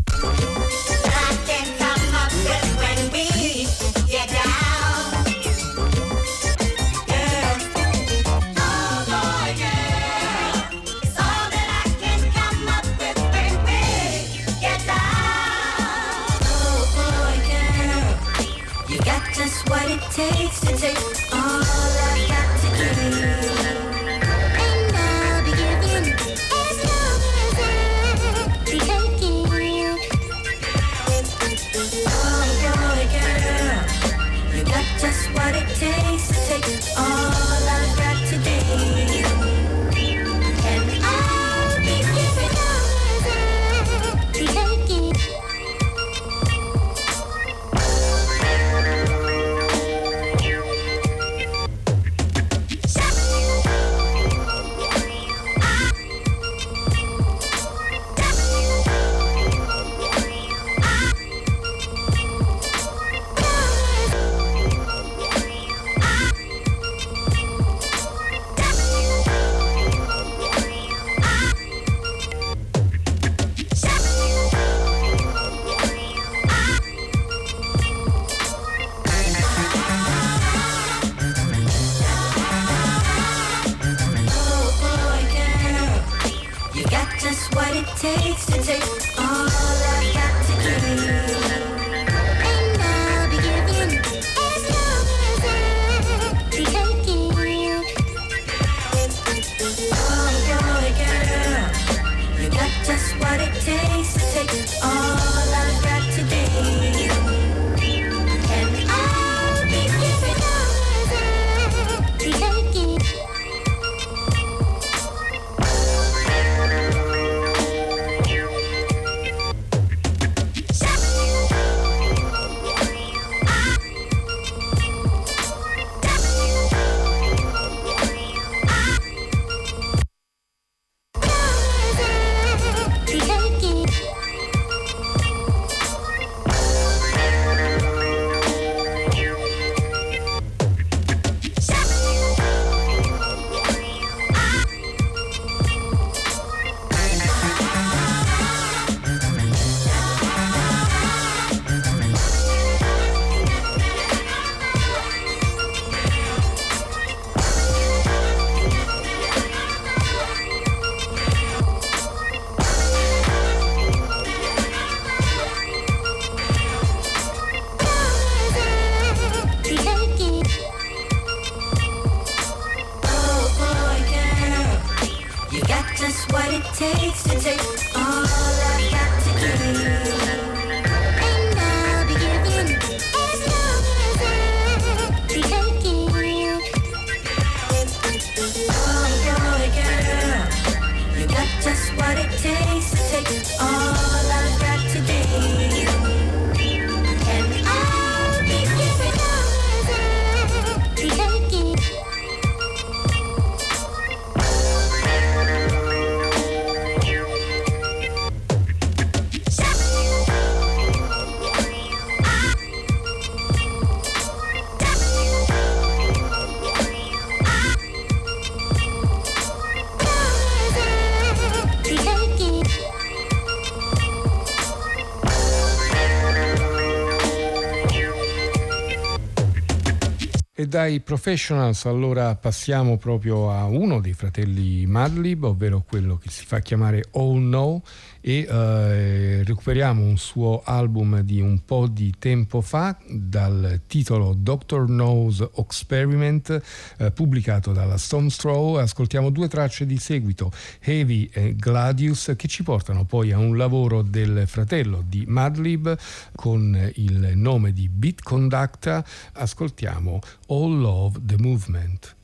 E dai professionals allora passiamo proprio a uno dei fratelli Madlib, ovvero quello che si fa chiamare Oh No e eh, recuperiamo un suo album di un po' di tempo fa dal titolo Doctor Knows Experiment eh, pubblicato dalla Stone's Throw. Ascoltiamo due tracce di seguito, Heavy e Gladius, che ci portano poi a un lavoro del fratello di Madlib con il nome di Beat Conducta. Ascoltiamo All Love the Movement.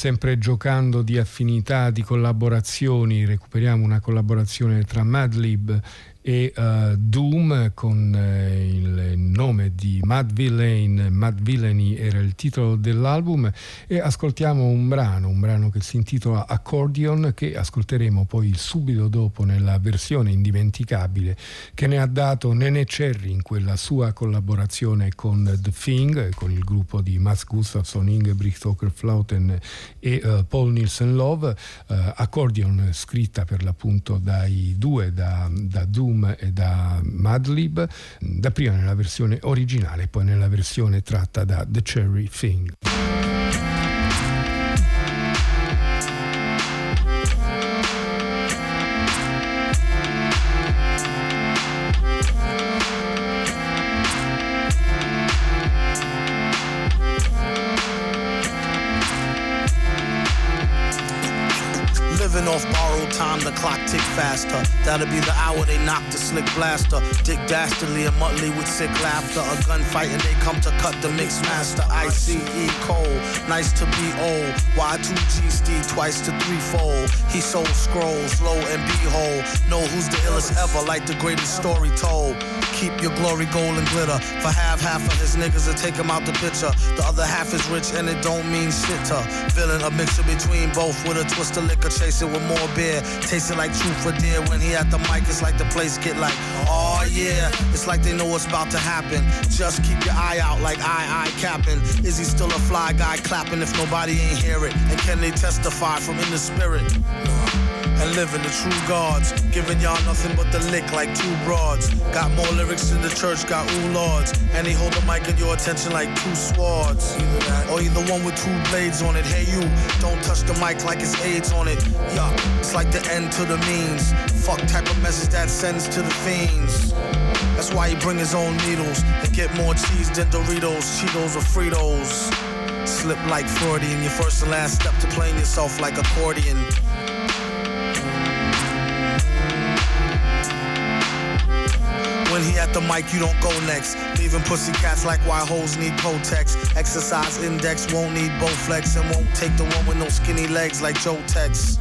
Sempre giocando di affinità, di collaborazioni, recuperiamo una collaborazione tra Madlib e eh, Doom con eh, il nome di Mad Villain, Mad Villainy era il titolo dell'album e ascoltiamo un brano, un brano che si intitola Accordion che ascolteremo poi subito dopo nella versione indimenticabile che ne ha dato Nene Cherry in quella sua collaborazione con The Thing, con il gruppo di Mats Gustafsson, Ingebrigt Åkerflauten e eh, Paul Nielsen Love, eh, Accordion scritta per l'appunto dai due, da, da Doom e da Madlib, dapprima nella versione originale e poi nella versione tratta da The Cherry Thing. Living off borrowed time, the clock tick faster. That'll be the hour they knock the slick blaster. Dick Dastardly and Muttley with sick laughter. A gunfight and they come to cut the mix master. ICE Cole, nice to be old. Y2G Steve twice to threefold. He sold scrolls, low and behold. Know who's the illest ever, like the greatest story told. Keep your glory gold and glitter. For half, half of his niggas to take him out the picture. The other half is rich and it don't mean shit to. Villain, a mixture between both with a twist of liquor, chasing with more beer. Tasting like truth for dear. When he at the mic, it's like the place get like, oh yeah. It's like they know what's about to happen. Just keep your eye out like I, I capping. Is he still a fly guy clapping if nobody ain't hear it? And can they testify from in the spirit? And living the true gods. Giving y'all nothing but the lick like two broads. Got more lyrics in the church got ooh lords. And he hold the mic in your attention like two swords. Or either one with two blades on it. Hey you, don't touch the mic like it's AIDS on it. Yeah, it's like the end to the means. Fuck type of message that sends to the fiends. That's why he bring his own needles and get more cheese than Doritos, Cheetos, or Fritos. Slip like Freudian, your first and last step to playing yourself like accordion. When he at the mic, you don't go next. Leaving pussy cats like why hoes need Protex. Exercise index won't need Bowflex and won't take the one with no skinny legs like Joe Tex.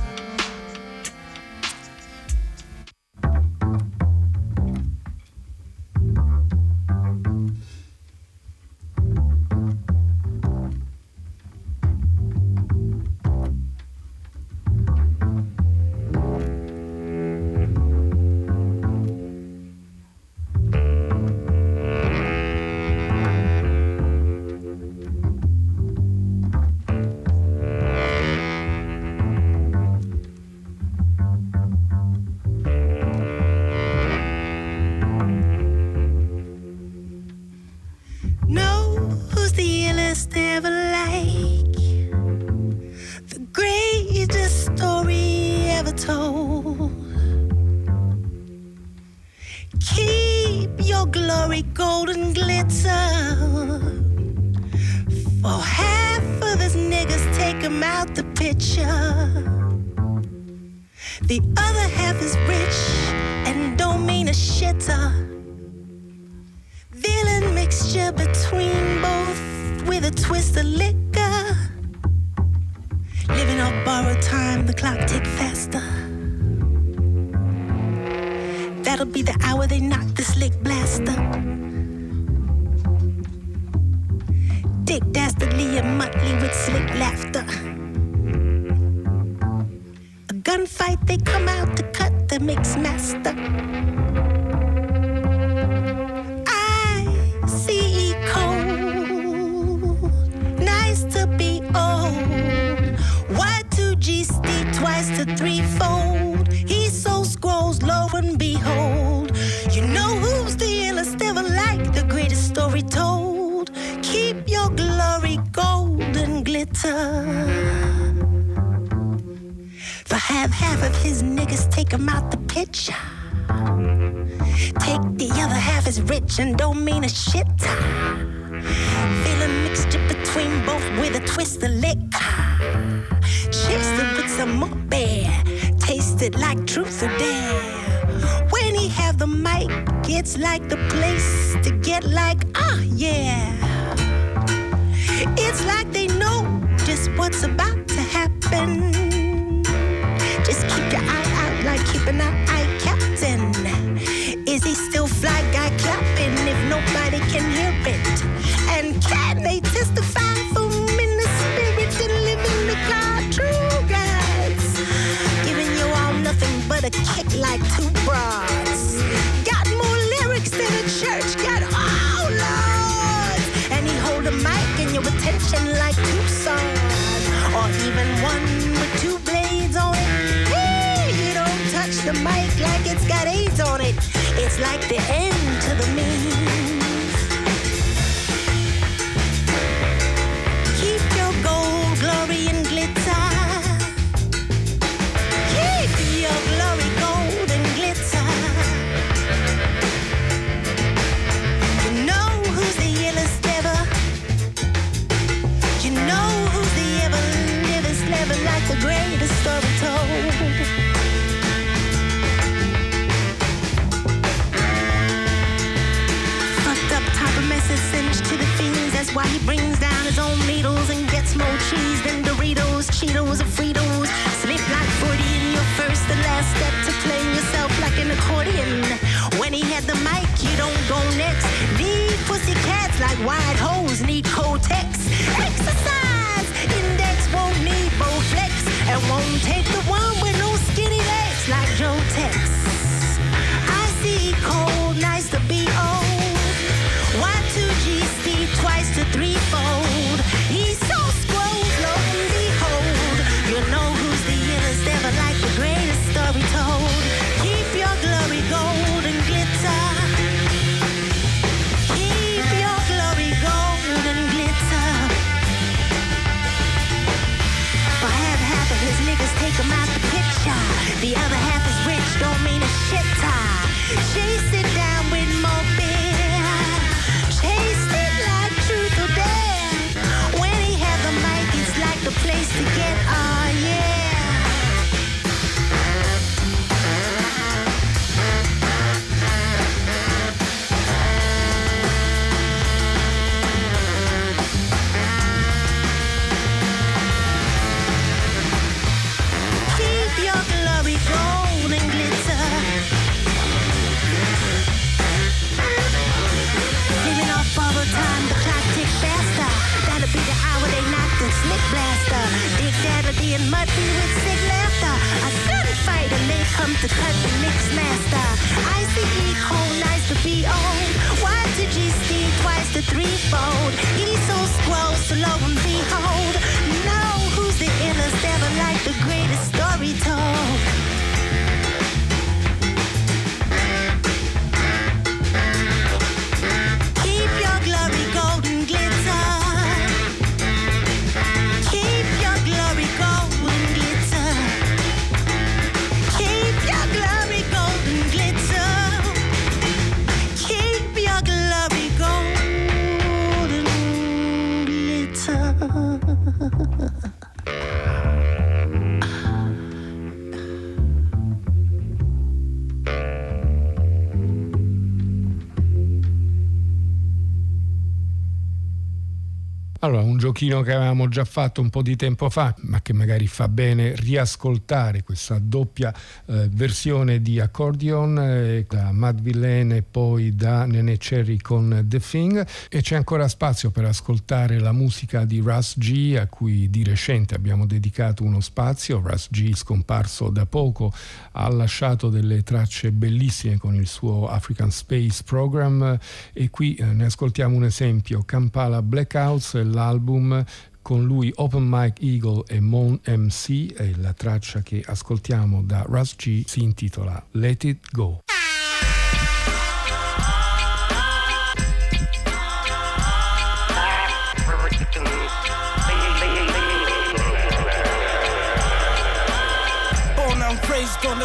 Allora, un giochino che avevamo già fatto un po' di tempo fa, ma che magari fa bene riascoltare questa doppia eh, versione di Accordion eh, da Matt Villain e poi da Nene Cherry con The Thing e c'è ancora spazio per ascoltare la musica di Russ G a cui di recente abbiamo dedicato uno spazio. Russ G scomparso da poco ha lasciato delle tracce bellissime con il suo African Space Program e qui eh, ne ascoltiamo un esempio Kampala Blackouts dell'album con lui Open Mike Eagle e Mon MC e la traccia che ascoltiamo da Russ G si intitola Let It Go.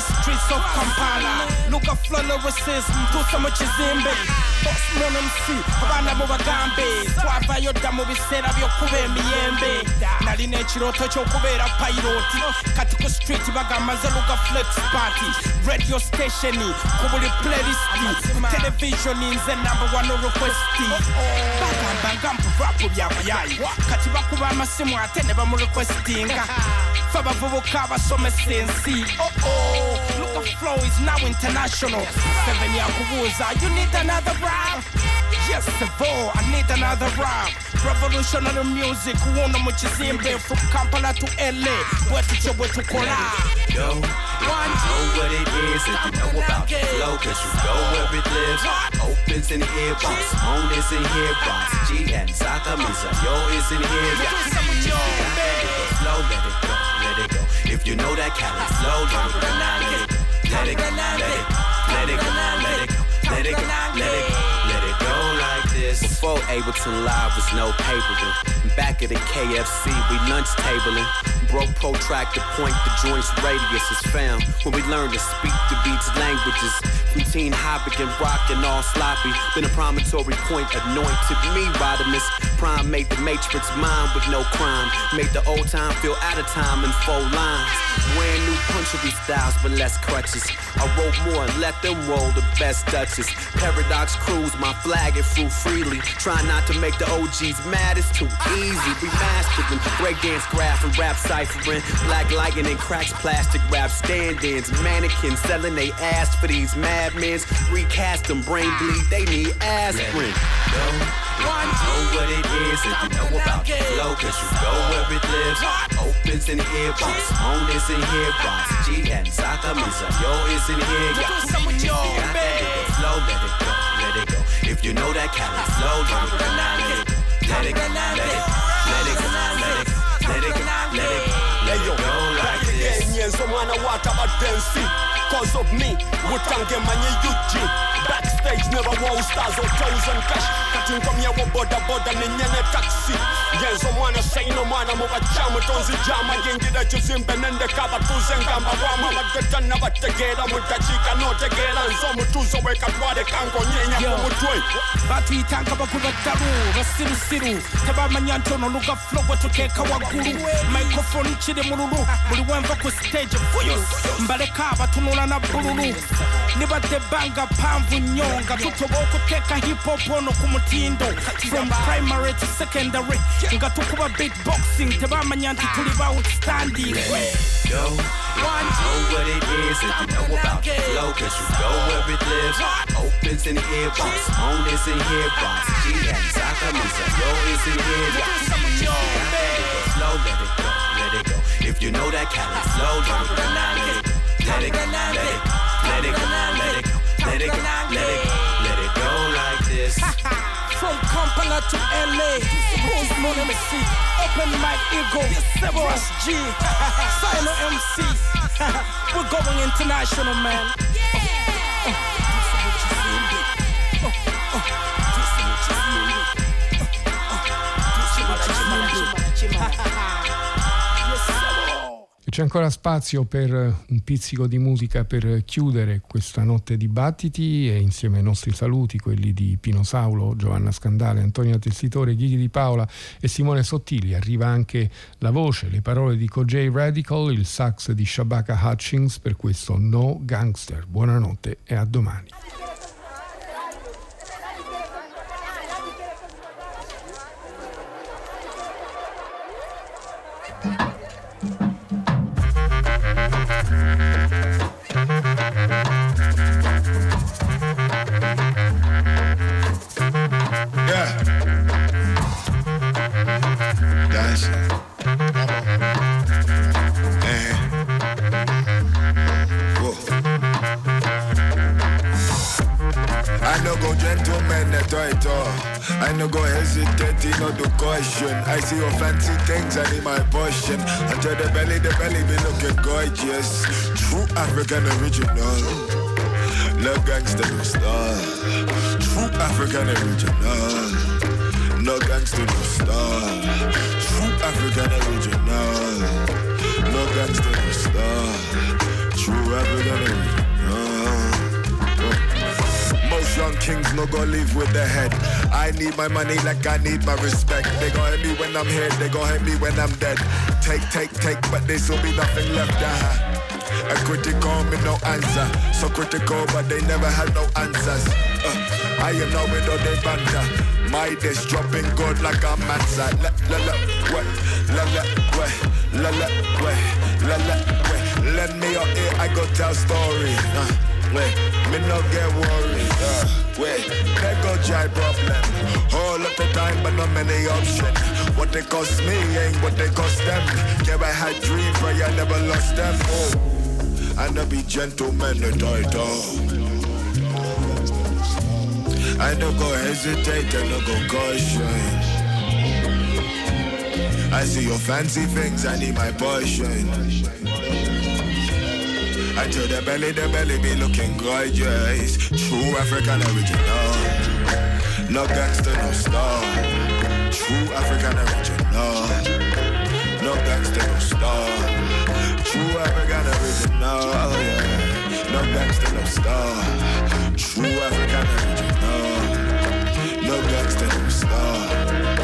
streets of Kampala. Nogafula ne recess ntuusa mu kizimbe osino n'omusi abaana mu bagambe twavayo dda mu biseera by'okuba emiyembe nalina ekirooto ky'okubeera pairoti kati ku street bagamba zeluga flex party. Radio station ku buli playlist. Televisioni nze namba wano requesti bagamba nga mpurapu byabuyayi kati bakuba amasimu ate ne bamurequestinga fe abavubuka abasomesa ensi oo oh, oh. Look, the flow is now international. Seven Yakuza, you need another rhyme. Yes, Savo, I need another rhyme. Revolutionary music, kuona mchizimbe from Kampala to LA, wetu cha wetu kora. Yo, One, know what it is if you know about the flow, cause you know where it lives. Opens in here, boss. Moon is in here, boss. G and Saka Misayo is in here, yeah. Flow, let it go, let it go. If you know that let it go, let it let it let it go, let it go, let it go, let it go, let it go, let it go like this. Before Ableton Live was no papering. Back at the KFC, we lunch tabling. Broke protractor point, the joint's radius is found. When we learn to speak the beats languages. From teen hopping and rockin' all sloppy. Then a promontory point anointed me, Rodimus. Prime made the matrix mine with no crime. Made the old time feel out of time in four lines. Brand new punchery styles, but less crutches. I wrote more and let them roll the best Dutches. Paradox cruise, my flag it flew freely. Try not to make the OGs mad, it's too easy. We mastering breakdance graph and rap ciphering. Black lightning and cracks plastic rap stand-ins. Mannequins selling they ass for these madmen's. Recast them, brain bleed, they need aspirin. One, know what it is if you know about the flow, cause you go where it lives. Opens in here, boss, Moan is in here, boss. G and Saka Misa, yo is in here, yeah. some with your Flow, let it go, let it go. If you know that kind flow, let it collide, let it collide, let it let it collide, let it let it let it let it go like this. years, I wanna water but then. Cause of me, we can't get money, UG. Backstage, never wow stars or thousand cash. Cutting from your border, border, ninja, taxi yenza omwana sayina omwana mu bakyamu tonzijama genjira kizimbe nendekaba tuze ngamba lwamu abadde tannabategeera mu ddakiika n'otegeera nze omutuuzo bwekatwaleka ng'onyeenya ku mutwe batuyitanga bagubattalu basirusiru tebamanya nti ono lugaflo microfoni kiri mu lulu buli ku stage fuyos mbaleka abatunula na bululu. Libadde ebbanga ppanvu nnyo nga tutoba okuteeka hip from primary to secondary ngatukuba beatboxing tebamanya nti tuli ba outstanding Go, one, know what it is if you know about flow Cause you go where it lives Opens in earbox, on is in earbox G and Sakamusa, yo is in earbox Flow, let it go, let it go that kind of flow, let it go, let it go, let it go Let it go, let it go, let it go, let it go, let it go like this from Kampala to LA, who's Mono MC, Open Mike Eagle, Severus G, Silo MC. We're going international, man. C'è ancora spazio per un pizzico di musica per chiudere questa notte dibattiti e insieme ai nostri saluti, quelli di Pino Saulo, Giovanna Scandale, Antonio Tessitore, Ghighi di Paola e Simone Sottili. Arriva anche la voce, le parole di Kojay Radical, il sax di Shabaka Hutchings per questo No Gangster. Buonanotte e a domani. Gentleman at all. I no go hesitate, no do caution. I see your fancy things, I need my portion. Under the belly, the belly be looking gorgeous. True African original. No gangster, no star. True African original. No gangster, no star. True African original. No gangster, no star. True African original. Young kings no go live with the head. I need my money like I need my respect. They gon' hit me when I'm here, they gon' hit me when I'm dead. Take, take, take, but there still be nothing left. Uh-huh. A critical, me no answer. So critical, but they never had no answers. Uh, I am now with all they banter. My dish dropping good like a mansa. La la la, what? La la, what? La la, what? La la, what? Lend me your ear, I go tell story. Uh, Wait, me no get worried. Uh, wait, there go giant problem. All of the time, but not many options. What they cost me ain't what they cost them. Yeah, I had dreams, but I never lost them. Oh, I know be gentlemen, the title. I no go hesitate, I no go caution. I see your fancy things, I need my portion. I tell the belly, the belly be looking gorgeous. True African original. No gangster, no star. True African original. No gangster, no star. True African original. No gangster, no star. True African original. No gangster, no star.